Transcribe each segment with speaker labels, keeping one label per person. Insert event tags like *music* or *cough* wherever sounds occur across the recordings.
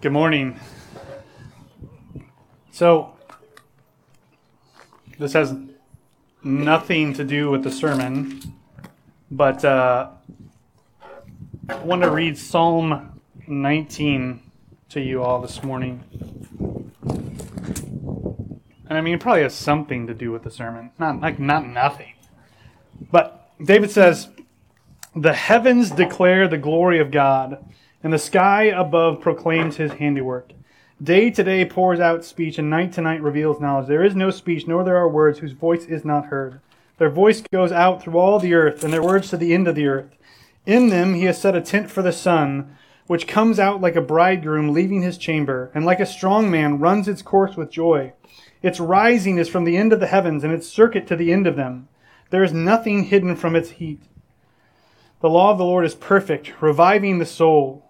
Speaker 1: Good morning. So, this has nothing to do with the sermon, but uh, I want to read Psalm 19 to you all this morning. And I mean, it probably has something to do with the sermon, not like not nothing. But David says, "The heavens declare the glory of God." And the sky above proclaims his handiwork. Day to day pours out speech, and night to night reveals knowledge. There is no speech, nor there are words whose voice is not heard. Their voice goes out through all the earth, and their words to the end of the earth. In them he has set a tent for the sun, which comes out like a bridegroom leaving his chamber, and like a strong man runs its course with joy. Its rising is from the end of the heavens, and its circuit to the end of them. There is nothing hidden from its heat. The law of the Lord is perfect, reviving the soul.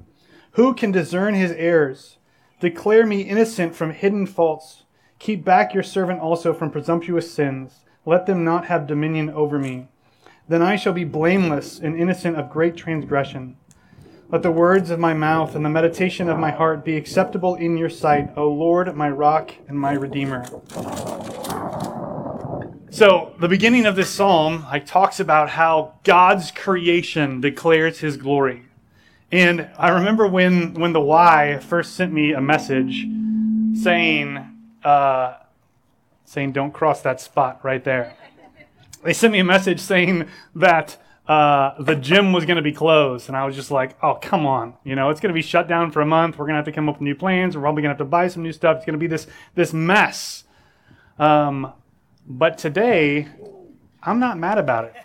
Speaker 1: Who can discern his errors? Declare me innocent from hidden faults. Keep back your servant also from presumptuous sins. Let them not have dominion over me. Then I shall be blameless and innocent of great transgression. Let the words of my mouth and the meditation of my heart be acceptable in your sight, O Lord, my rock and my redeemer. So, the beginning of this psalm like, talks about how God's creation declares his glory. And I remember when, when the Y first sent me a message saying, uh, saying, don't cross that spot right there. They sent me a message saying that uh, the gym was going to be closed. And I was just like, oh, come on. You know, it's going to be shut down for a month. We're going to have to come up with new plans. We're probably going to have to buy some new stuff. It's going to be this, this mess. Um, but today, I'm not mad about it.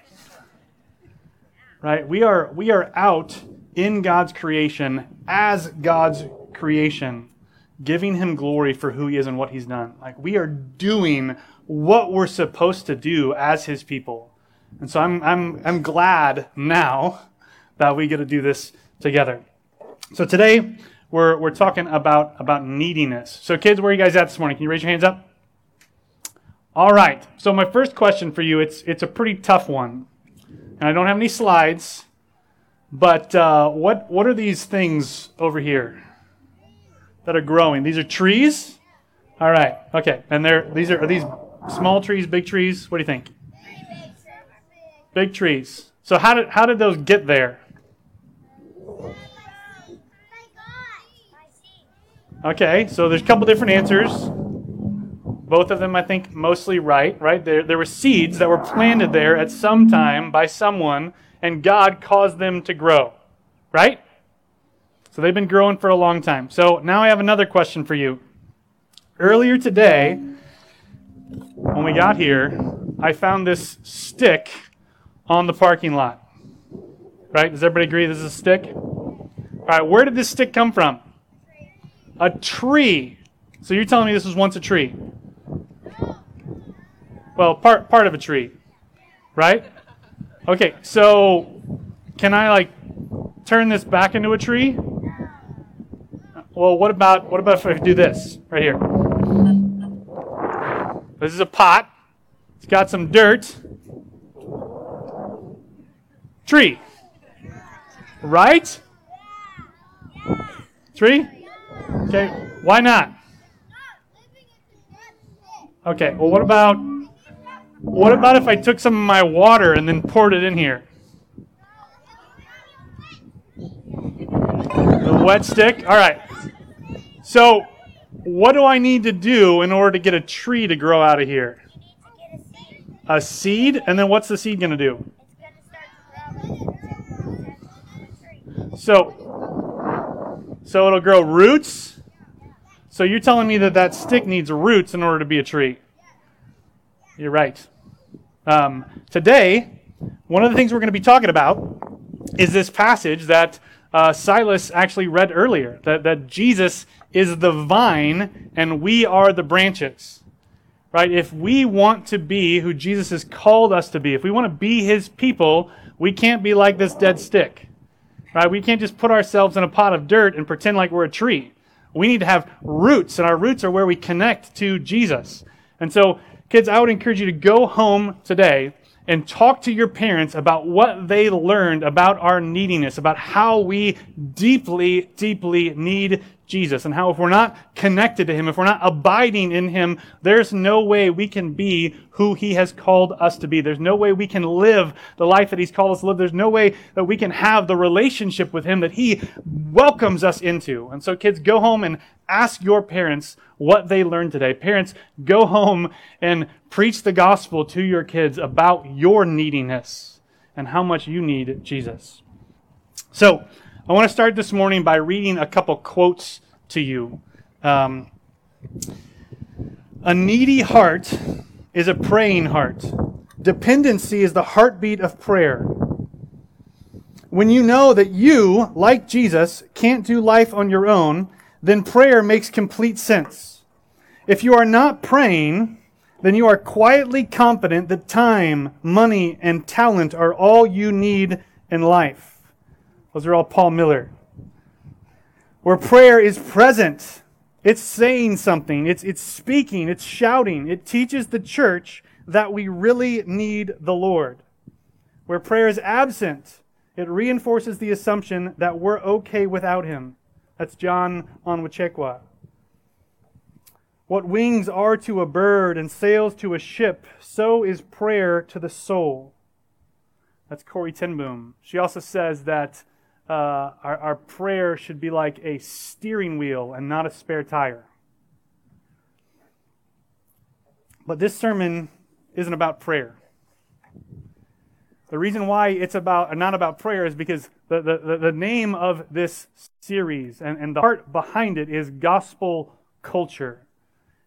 Speaker 1: Right? We are, we are out in God's creation as God's creation, giving him glory for who he is and what he's done. Like we are doing what we're supposed to do as his people. And so I'm, I'm, I'm glad now that we get to do this together. So today we're, we're talking about, about neediness. So kids, where are you guys at this morning? Can you raise your hands up? All right. So my first question for you, it's, it's a pretty tough one. And I don't have any slides. But uh, what, what are these things over here that are growing? These are trees? All right. Okay. And they're, these are, are these small trees, big trees? What do you think? Big trees. So how did, how did those get there? Okay, so there's a couple different answers. Both of them, I think, mostly right, right? There, there were seeds that were planted there at some time by someone and God caused them to grow. Right? So they've been growing for a long time. So now I have another question for you. Earlier today, when we got here, I found this stick on the parking lot. Right? Does everybody agree this is a stick? All right, where did this stick come from? A tree. So you're telling me this was once a tree? Well, part part of a tree, right? Okay, so can I like turn this back into a tree? Well, what about what about if I do this right here? This is a pot. It's got some dirt. Tree. Right? Tree? Okay, why not? Okay, well what about what about if I took some of my water and then poured it in here? The wet stick? All right. So, what do I need to do in order to get a tree to grow out of here? A seed? And then what's the seed going to do? So, so it'll grow roots. So you're telling me that that stick needs roots in order to be a tree? You're right. Um, today, one of the things we're going to be talking about is this passage that uh, Silas actually read earlier that, that Jesus is the vine and we are the branches. Right? If we want to be who Jesus has called us to be, if we want to be his people, we can't be like this dead stick. Right? We can't just put ourselves in a pot of dirt and pretend like we're a tree. We need to have roots, and our roots are where we connect to Jesus. And so, kids, I would encourage you to go home today and talk to your parents about what they learned about our neediness, about how we deeply, deeply need Jesus, and how if we're not connected to Him, if we're not abiding in Him, there's no way we can be who He has called us to be. There's no way we can live the life that He's called us to live. There's no way that we can have the relationship with Him that He welcomes us into. And so, kids, go home and ask your parents what they learned today. Parents, go home and preach the gospel to your kids about your neediness and how much you need Jesus. So, I want to start this morning by reading a couple quotes to you. Um, a needy heart is a praying heart. Dependency is the heartbeat of prayer. When you know that you, like Jesus, can't do life on your own, then prayer makes complete sense. If you are not praying, then you are quietly confident that time, money, and talent are all you need in life. Those are all Paul Miller. Where prayer is present, it's saying something, it's, it's speaking, it's shouting. It teaches the church that we really need the Lord. Where prayer is absent, it reinforces the assumption that we're okay without Him. That's John Onwuchekwa. What wings are to a bird and sails to a ship, so is prayer to the soul. That's Corrie ten Boom. She also says that uh, our, our prayer should be like a steering wheel and not a spare tire. But this sermon isn't about prayer. The reason why it's about not about prayer is because the, the, the name of this series and, and the heart behind it is gospel culture.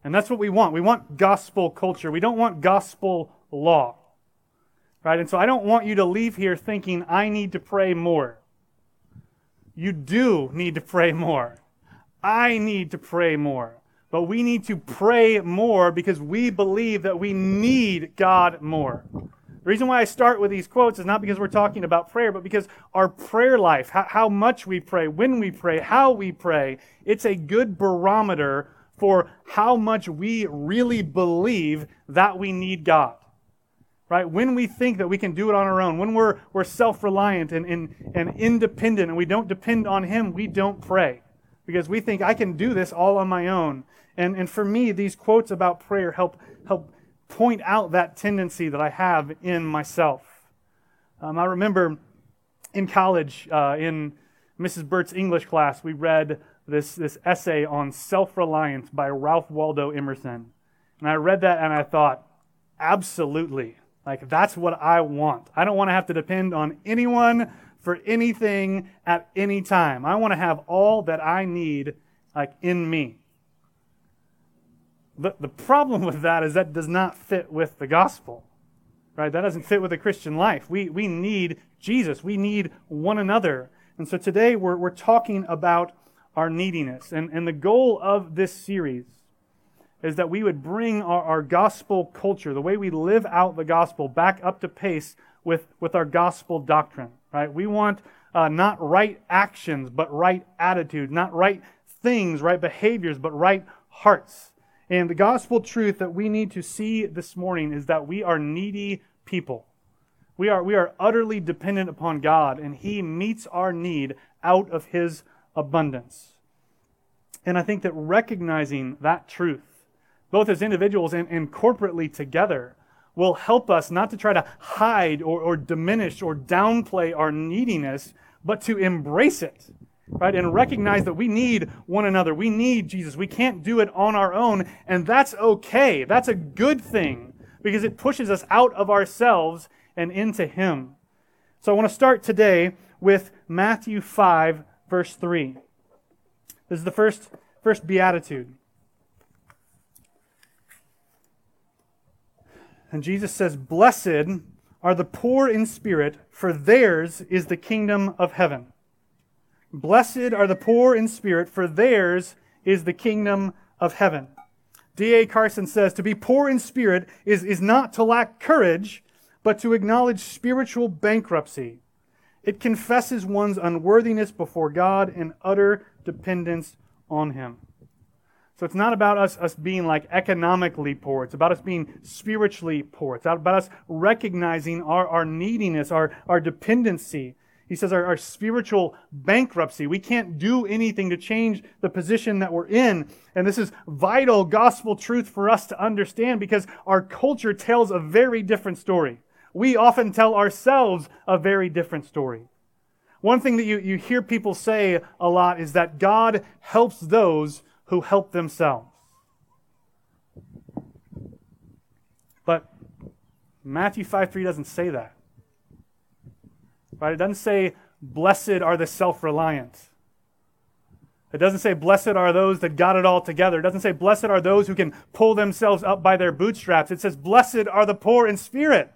Speaker 1: And that's what we want. We want gospel culture. We don't want gospel law. Right? And so I don't want you to leave here thinking, I need to pray more. You do need to pray more. I need to pray more. But we need to pray more because we believe that we need God more. The reason why I start with these quotes is not because we're talking about prayer, but because our prayer life, how, much we pray, when we pray, how we pray, it's a good barometer for how much we really believe that we need God right? When we think that we can do it on our own, when we're, we're self reliant and, and, and independent and we don't depend on Him, we don't pray because we think I can do this all on my own. And, and for me, these quotes about prayer help, help point out that tendency that I have in myself. Um, I remember in college, uh, in Mrs. Burt's English class, we read this, this essay on self reliance by Ralph Waldo Emerson. And I read that and I thought, absolutely. Like, that's what I want. I don't want to have to depend on anyone for anything at any time. I want to have all that I need, like, in me. The, the problem with that is that does not fit with the gospel, right? That doesn't fit with the Christian life. We, we need Jesus, we need one another. And so today we're, we're talking about our neediness. And, and the goal of this series is that we would bring our, our gospel culture, the way we live out the gospel, back up to pace with, with our gospel doctrine, right? We want uh, not right actions, but right attitude, not right things, right behaviors, but right hearts. And the gospel truth that we need to see this morning is that we are needy people. We are, we are utterly dependent upon God, and He meets our need out of His abundance. And I think that recognizing that truth both as individuals and, and corporately together, will help us not to try to hide or, or diminish or downplay our neediness, but to embrace it, right? And recognize that we need one another. We need Jesus. We can't do it on our own, and that's okay. That's a good thing because it pushes us out of ourselves and into Him. So I want to start today with Matthew 5, verse 3. This is the first, first beatitude. And Jesus says, Blessed are the poor in spirit, for theirs is the kingdom of heaven. Blessed are the poor in spirit, for theirs is the kingdom of heaven. D.A. Carson says to be poor in spirit is, is not to lack courage, but to acknowledge spiritual bankruptcy. It confesses one's unworthiness before God and utter dependence on Him. So it's not about us, us being like economically poor. It's about us being spiritually poor. It's about us recognizing our, our neediness, our, our dependency. He says our, our spiritual bankruptcy. We can't do anything to change the position that we're in. And this is vital gospel truth for us to understand because our culture tells a very different story. We often tell ourselves a very different story. One thing that you, you hear people say a lot is that God helps those who help themselves. But Matthew 5 3 doesn't say that. Right? It doesn't say, blessed are the self reliant. It doesn't say, blessed are those that got it all together. It doesn't say, blessed are those who can pull themselves up by their bootstraps. It says, blessed are the poor in spirit.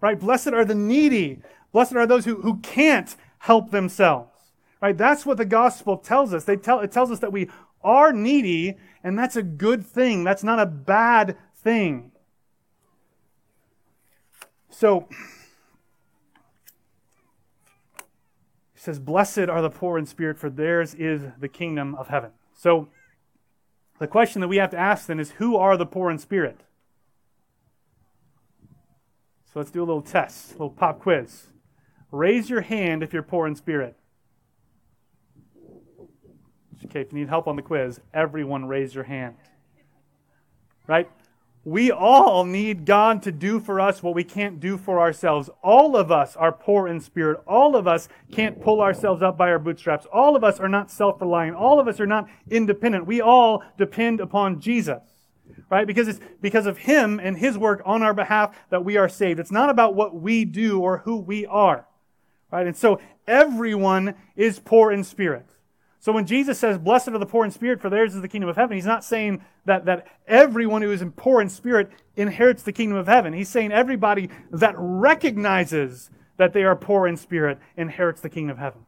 Speaker 1: Right? Blessed are the needy. Blessed are those who, who can't help themselves. Right? That's what the gospel tells us. They tell, it tells us that we are needy, and that's a good thing. That's not a bad thing. So, he says, Blessed are the poor in spirit, for theirs is the kingdom of heaven. So, the question that we have to ask then is who are the poor in spirit? So, let's do a little test, a little pop quiz. Raise your hand if you're poor in spirit. Okay, if you need help on the quiz, everyone raise your hand. Right? We all need God to do for us what we can't do for ourselves. All of us are poor in spirit. All of us can't pull ourselves up by our bootstraps. All of us are not self reliant. All of us are not independent. We all depend upon Jesus. Right? Because it's because of Him and His work on our behalf that we are saved. It's not about what we do or who we are. Right? And so everyone is poor in spirit. So when Jesus says, Blessed are the poor in spirit, for theirs is the kingdom of heaven, he's not saying that, that everyone who is poor in spirit inherits the kingdom of heaven. He's saying everybody that recognizes that they are poor in spirit inherits the kingdom of heaven.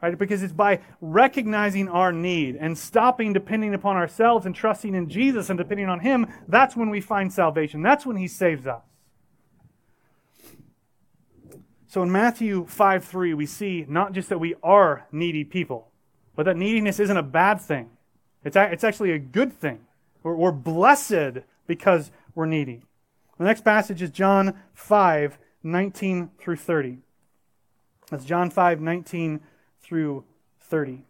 Speaker 1: Right? Because it's by recognizing our need and stopping depending upon ourselves and trusting in Jesus and depending on Him, that's when we find salvation. That's when He saves us. So in Matthew 5 3, we see not just that we are needy people, but that neediness isn't a bad thing. It's, a, it's actually a good thing. We're, we're blessed because we're needy. The next passage is John 5 19 through 30. That's John 5 19 through 30.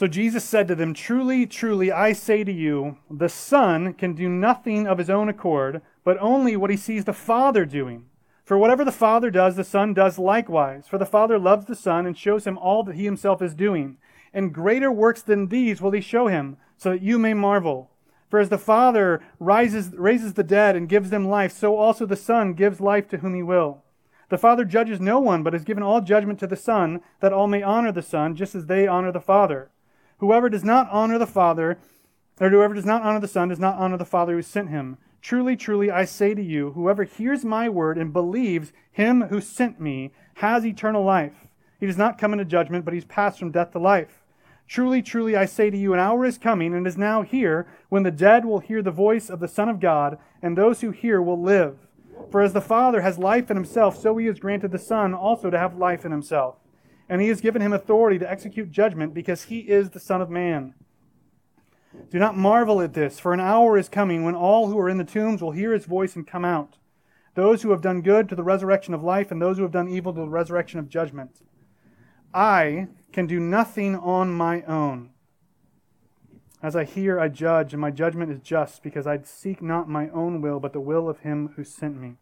Speaker 1: So Jesus said to them, Truly, truly, I say to you, the Son can do nothing of his own accord, but only what he sees the Father doing. For whatever the Father does, the Son does likewise. For the Father loves the Son and shows him all that he himself is doing. And greater works than these will he show him, so that you may marvel. For as the Father rises, raises the dead and gives them life, so also the Son gives life to whom he will. The Father judges no one, but has given all judgment to the Son, that all may honor the Son, just as they honor the Father. Whoever does not honor the Father, or whoever does not honor the Son, does not honor the Father who sent him. Truly, truly, I say to you, whoever hears my word and believes him who sent me has eternal life. He does not come into judgment, but he's passed from death to life. Truly, truly, I say to you, an hour is coming and is now here when the dead will hear the voice of the Son of God, and those who hear will live. For as the Father has life in himself, so he has granted the Son also to have life in himself and he has given him authority to execute judgment because he is the Son of Man. Do not marvel at this, for an hour is coming when all who are in the tombs will hear his voice and come out. Those who have done good to the resurrection of life, and those who have done evil to the resurrection of judgment. I can do nothing on my own. As I hear, I judge, and my judgment is just, because I seek not my own will, but the will of him who sent me.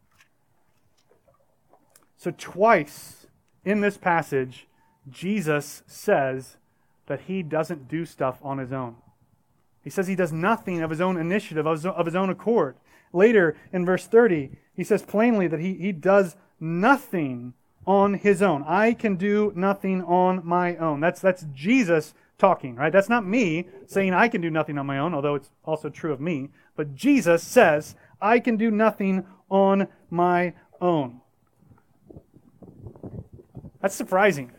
Speaker 1: So, twice in this passage, Jesus says that he doesn't do stuff on his own. He says he does nothing of his own initiative, of his own accord. Later in verse 30, he says plainly that he, he does nothing on his own. I can do nothing on my own. That's, that's Jesus talking, right? That's not me saying I can do nothing on my own, although it's also true of me. But Jesus says, I can do nothing on my own. That's surprising,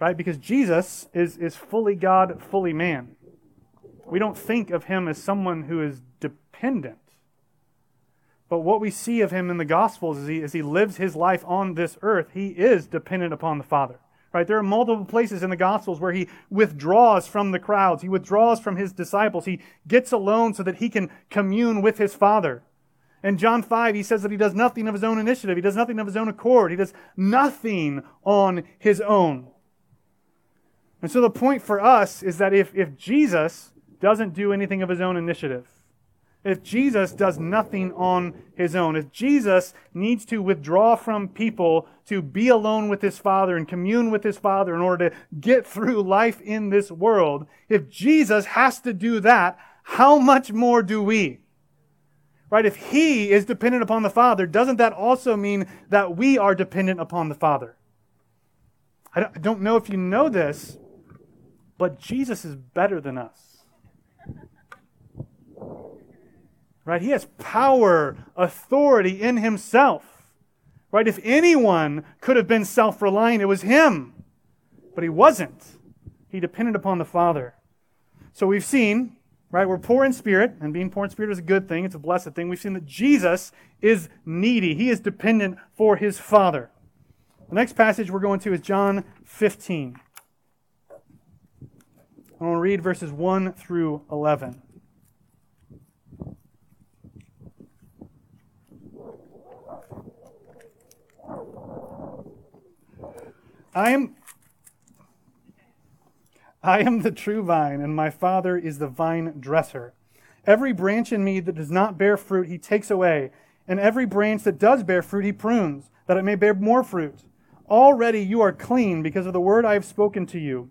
Speaker 1: right? Because Jesus is, is fully God, fully man. We don't think of him as someone who is dependent. But what we see of him in the Gospels is he, as he lives his life on this earth, he is dependent upon the Father. Right? There are multiple places in the Gospels where he withdraws from the crowds. He withdraws from his disciples. He gets alone so that he can commune with his Father. In John 5, he says that he does nothing of his own initiative. He does nothing of his own accord. He does nothing on his own. And so the point for us is that if, if Jesus doesn't do anything of his own initiative, if Jesus does nothing on his own, if Jesus needs to withdraw from people to be alone with his Father and commune with his Father in order to get through life in this world, if Jesus has to do that, how much more do we? Right? If he is dependent upon the Father, doesn't that also mean that we are dependent upon the Father? I don't know if you know this, but Jesus is better than us. Right? He has power, authority in himself. Right? If anyone could have been self reliant, it was him. But he wasn't. He depended upon the Father. So we've seen, right, we're poor in spirit, and being poor in spirit is a good thing, it's a blessed thing. We've seen that Jesus is needy, he is dependent for his Father. The next passage we're going to is John 15. I want to read verses 1 through 11. I am I am the true vine, and my Father is the vine dresser. Every branch in me that does not bear fruit, he takes away, and every branch that does bear fruit, he prunes, that it may bear more fruit. Already you are clean because of the word I have spoken to you.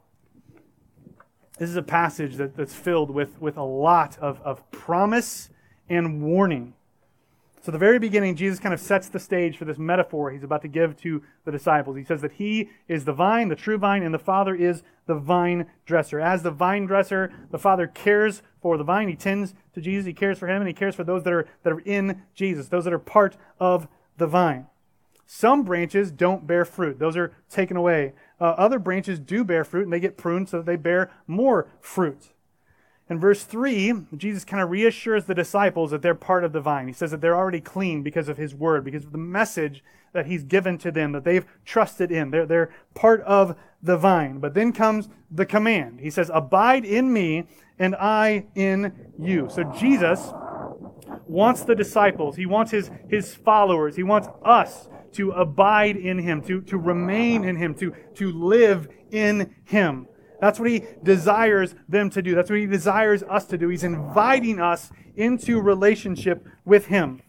Speaker 1: This is a passage that, that's filled with, with a lot of, of promise and warning. So, the very beginning, Jesus kind of sets the stage for this metaphor he's about to give to the disciples. He says that he is the vine, the true vine, and the Father is the vine dresser. As the vine dresser, the Father cares for the vine. He tends to Jesus, he cares for him, and he cares for those that are, that are in Jesus, those that are part of the vine. Some branches don't bear fruit, those are taken away. Uh, other branches do bear fruit, and they get pruned so that they bear more fruit. In verse 3, Jesus kind of reassures the disciples that they're part of the vine. He says that they're already clean because of his word, because of the message that he's given to them, that they've trusted in. They're, they're part of the vine. But then comes the command. He says, Abide in me, and I in you. So Jesus wants the disciples, he wants his, his followers, he wants us to abide in him, to, to remain in him, to, to live in him. That's what he desires them to do. That's what he desires us to do. He's inviting us into relationship with him.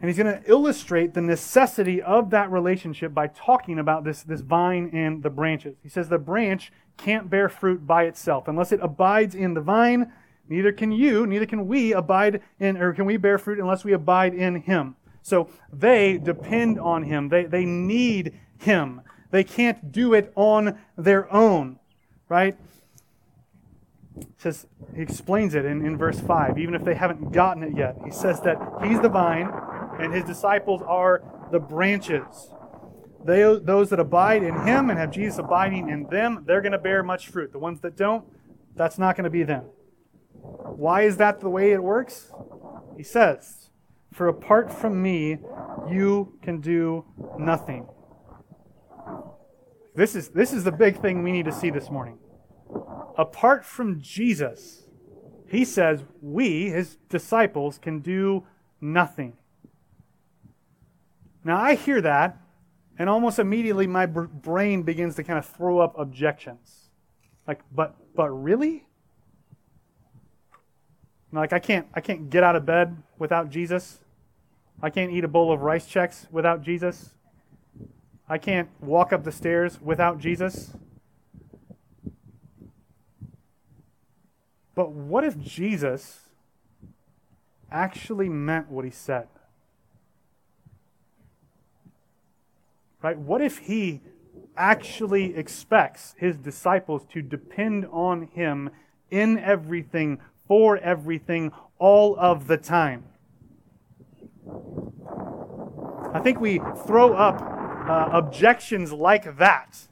Speaker 1: And he's going to illustrate the necessity of that relationship by talking about this, this vine and the branches. He says the branch can't bear fruit by itself. Unless it abides in the vine, neither can you, neither can we abide in, or can we bear fruit unless we abide in him. So they depend on him. They, they need him. They can't do it on their own, right? Says he explains it in, in verse 5, even if they haven't gotten it yet. He says that he's the vine and his disciples are the branches. They, those that abide in him and have Jesus abiding in them, they're going to bear much fruit. The ones that don't, that's not going to be them. Why is that the way it works? He says, for apart from me, you can do nothing. This is, this is the big thing we need to see this morning. Apart from Jesus, he says we, his disciples, can do nothing. Now, I hear that, and almost immediately my brain begins to kind of throw up objections. Like, but, but really? Like, I can't, I can't get out of bed without Jesus. I can't eat a bowl of rice Chex without Jesus. I can't walk up the stairs without Jesus. But what if Jesus actually meant what he said? Right? What if he actually expects his disciples to depend on him in everything, for everything, all of the time? I think we throw up uh, objections like that,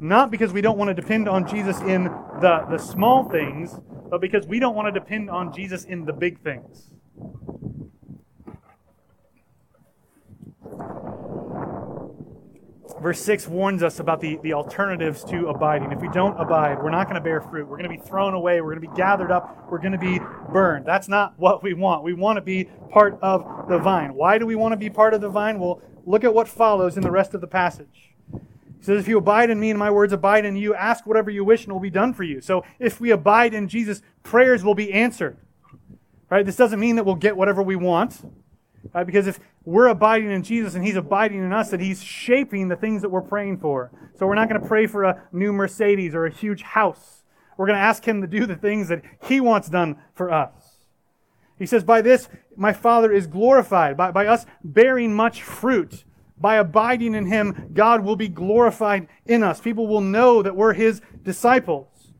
Speaker 1: not because we don't want to depend on Jesus in the, the small things, but because we don't want to depend on Jesus in the big things. Verse 6 warns us about the, the alternatives to abiding. If we don't abide, we're not going to bear fruit. We're going to be thrown away. We're going to be gathered up. We're going to be burned. That's not what we want. We want to be part of the vine. Why do we want to be part of the vine? Well, look at what follows in the rest of the passage. He says, If you abide in me and my words abide in you, ask whatever you wish and it will be done for you. So if we abide in Jesus, prayers will be answered. Right? This doesn't mean that we'll get whatever we want. Right? Because if we're abiding in Jesus and He's abiding in us, that He's shaping the things that we're praying for. So we're not going to pray for a new Mercedes or a huge house. We're going to ask Him to do the things that He wants done for us. He says, By this my Father is glorified, by, by us bearing much fruit. By abiding in Him, God will be glorified in us. People will know that we're His disciples.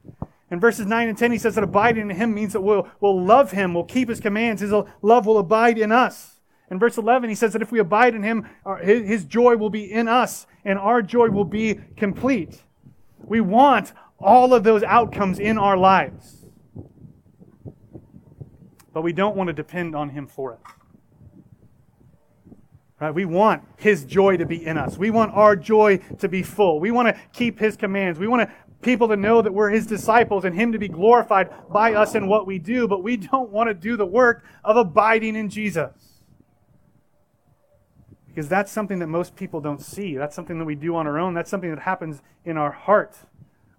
Speaker 1: In verses 9 and 10, he says that abiding in Him means that we'll, we'll love Him, we'll keep His commands, His love will abide in us. In verse 11, he says that if we abide in him, his joy will be in us and our joy will be complete. We want all of those outcomes in our lives. But we don't want to depend on him for it. Right? We want his joy to be in us. We want our joy to be full. We want to keep his commands. We want to people to know that we're his disciples and him to be glorified by us in what we do, but we don't want to do the work of abiding in Jesus. Because that's something that most people don't see. That's something that we do on our own. That's something that happens in our heart.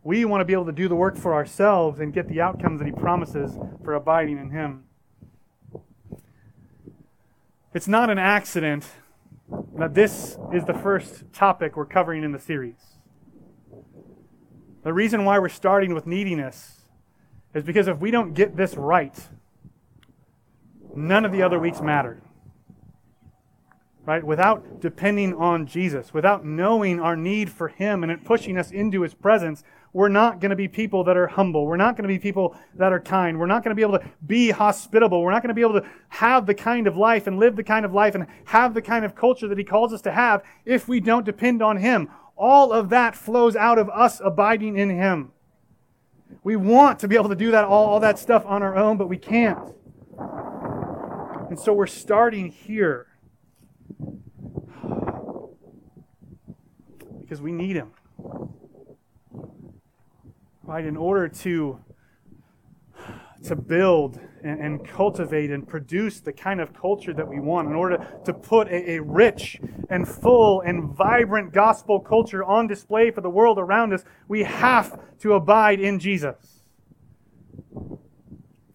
Speaker 1: We want to be able to do the work for ourselves and get the outcomes that He promises for abiding in Him. It's not an accident that this is the first topic we're covering in the series. The reason why we're starting with neediness is because if we don't get this right, none of the other weeks matter right? Without depending on Jesus, without knowing our need for Him and it pushing us into His presence, we're not going to be people that are humble. We're not going to be people that are kind. We're not going to be able to be hospitable. We're not going to be able to have the kind of life and live the kind of life and have the kind of culture that He calls us to have if we don't depend on Him. All of that flows out of us abiding in Him. We want to be able to do that all, all that stuff on our own, but we can't. And so we're starting here because we need Him. Right? In order to, to build and, and, cultivate and produce the kind of culture that we want, in order to put a, a rich and full and vibrant gospel culture on display for the world around us, we have to abide in Jesus.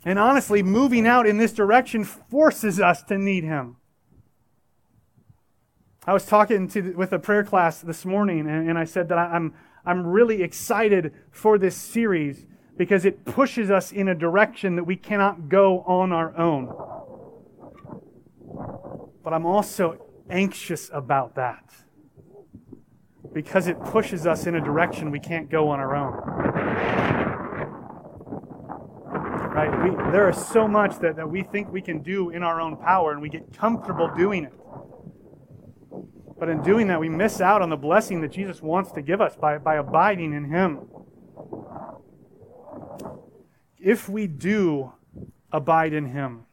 Speaker 1: And honestly, moving out in this direction forces us to need Him. I was talking to, with a prayer class this morning, and, and I said that I, I'm, I'm really excited for this series because it pushes us in a direction that we cannot go on our own. But I'm also anxious about that because it pushes us in a direction we can't go on our own. Right? We, there is so much that, that we think we can do in our own power, and we get comfortable doing it. But in doing that, we miss out on the blessing that Jesus wants to give us by, by abiding in Him. If we do abide in Him,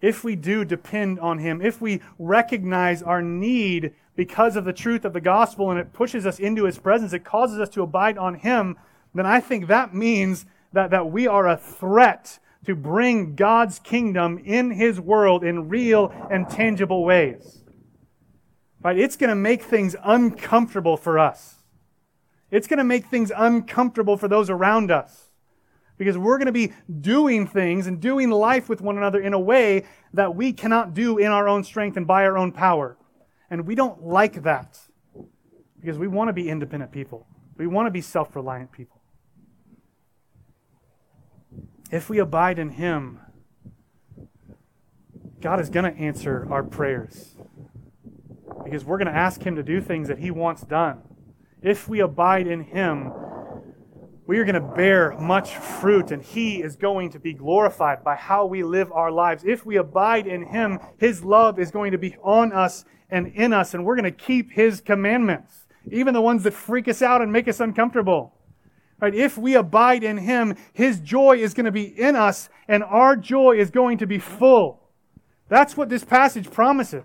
Speaker 1: if we do depend on Him, if we recognize our need because of the truth of the gospel and it pushes us into His presence, it causes us to abide on Him, then I think that means that, that we are a threat to bring God's kingdom in His world in real and tangible ways. Right? It's going to make things uncomfortable for us. It's going to make things uncomfortable for those around us because we're going to be doing things and doing life with one another in a way that we cannot do in our own strength and by our own power. And we don't like that because we want to be independent people. We want to be self reliant people. If we abide in Him, God is going to answer our prayers because we're going to ask Him to do things that He wants done. If we abide in Him, we are going to bear much fruit, and He is going to be glorified by how we live our lives. If we abide in Him, His love is going to be on us and in us, and we're going to keep His commandments, even the ones that freak us out and make us uncomfortable. Right? If we abide in Him, His joy is going to be in us, and our joy is going to be full. That's what this passage promises.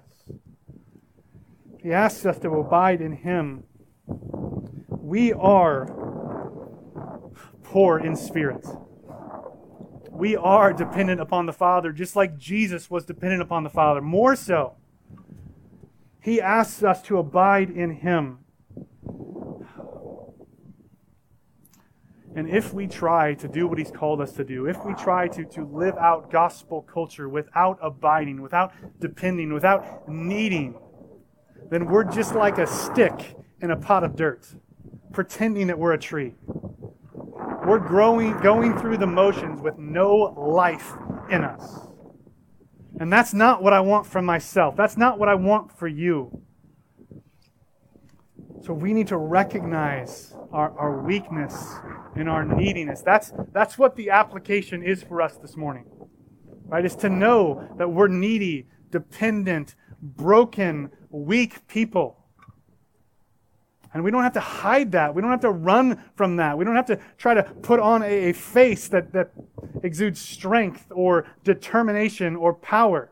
Speaker 1: He asks us to abide in Him. We are poor in spirit. We are dependent upon the Father, just like Jesus was dependent upon the Father. More so, He asks us to abide in Him. And if we try to do what He's called us to do, if we try to, to live out gospel culture without abiding, without depending, without needing, then we're just like a stick in a pot of dirt, pretending that we're a tree. We're growing, going through the motions with no life in us. And that's not what I want for myself. That's not what I want for you. So we need to recognize our, our weakness and our neediness. That's, that's what the application is for us this morning. Right? Is to know that we're needy, dependent, broken, weak people. And we don't have to hide that. We don't have to run from that. We don't have to try to put on a, a face that, that exudes strength or determination or power.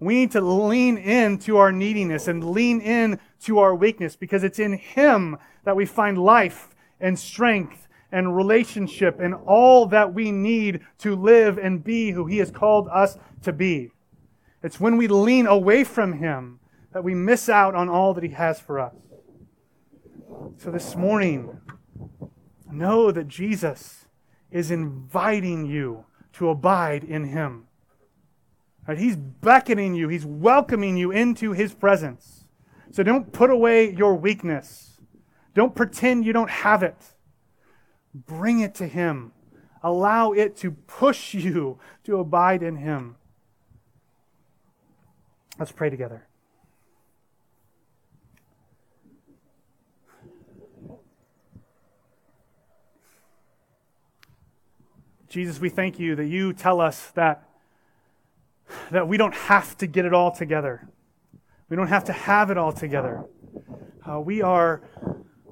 Speaker 1: We need to lean into our neediness and lean in to our weakness because it's in Him that we find life and strength and relationship and all that we need to live and be who He has called us to be. It's when we lean away from Him that we miss out on all that He has for us. So this morning, know that Jesus is inviting you to abide in Him. Right? He's beckoning you, He's welcoming you into His presence. So don't put away your weakness. Don't pretend you don't have it. Bring it to Him. Allow it to push *laughs* you to abide in Him. Let's pray together. Jesus, we thank you that you tell us that, that we don't have to get it all together. We don't have to have it all together. Uh, we are,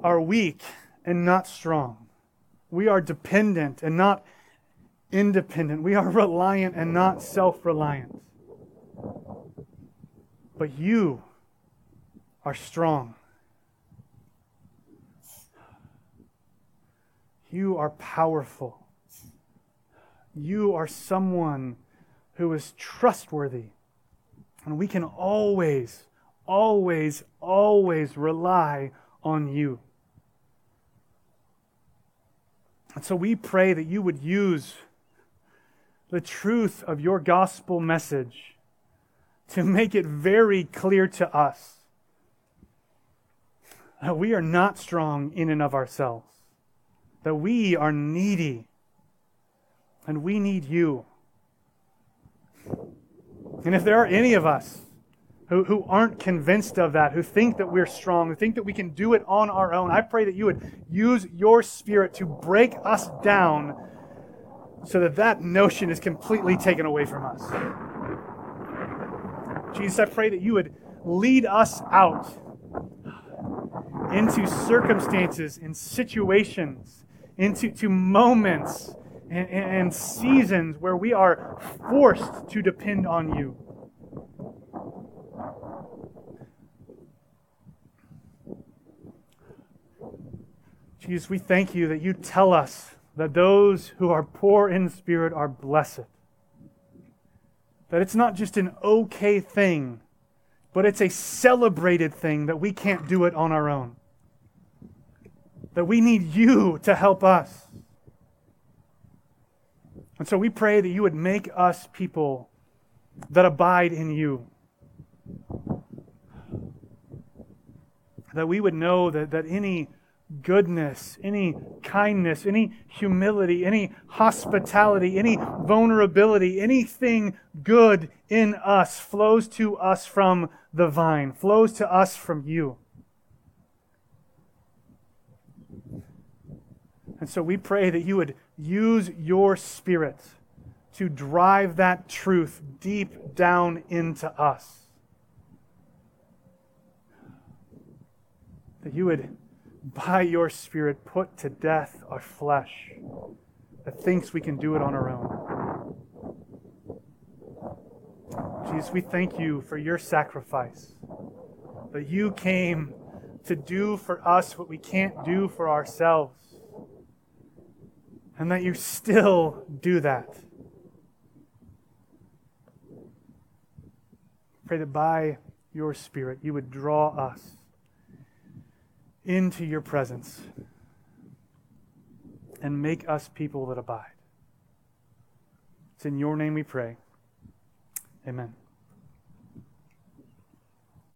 Speaker 1: are weak and not strong. We are dependent and not independent. We are *laughs* reliant and not self reliant. But you are strong. You are powerful. You are someone who is trustworthy. And we can always, always, always rely on you. And so we pray that you would use the truth of your gospel message to make it very clear to us that we are not strong in and of ourselves, that we are needy and we need you. And if there are any of us who, who aren't convinced of that, who think that we're strong, who think that we can do it on our own, I pray that you would use your spirit to break us down so that that notion is completely taken away from us. Jesus, I pray that you would lead us out into circumstances, in situations, into to moments and, and seasons where we are forced to depend on you. Jesus, we thank you that you tell us that those who are poor in spirit are blessed. That it's not just an okay thing, but it's a celebrated thing that we can't do it on our own. That we need you to help us. And so we pray that you would make us people that abide in you. That we would know that, that any goodness, any kindness, any humility, any hospitality, any vulnerability, anything good in us flows to us from the vine, flows to us from you. And so we pray that you would use your spirit to drive that truth deep down into us. That you would by your Spirit, put to death our flesh that thinks we can do it on our own. Jesus, we thank you for your sacrifice, that you came to do for us what we can't do for ourselves, and that you still do that. Pray that by your Spirit you would draw us into your presence and make us people that abide. It's in your name we pray. Amen.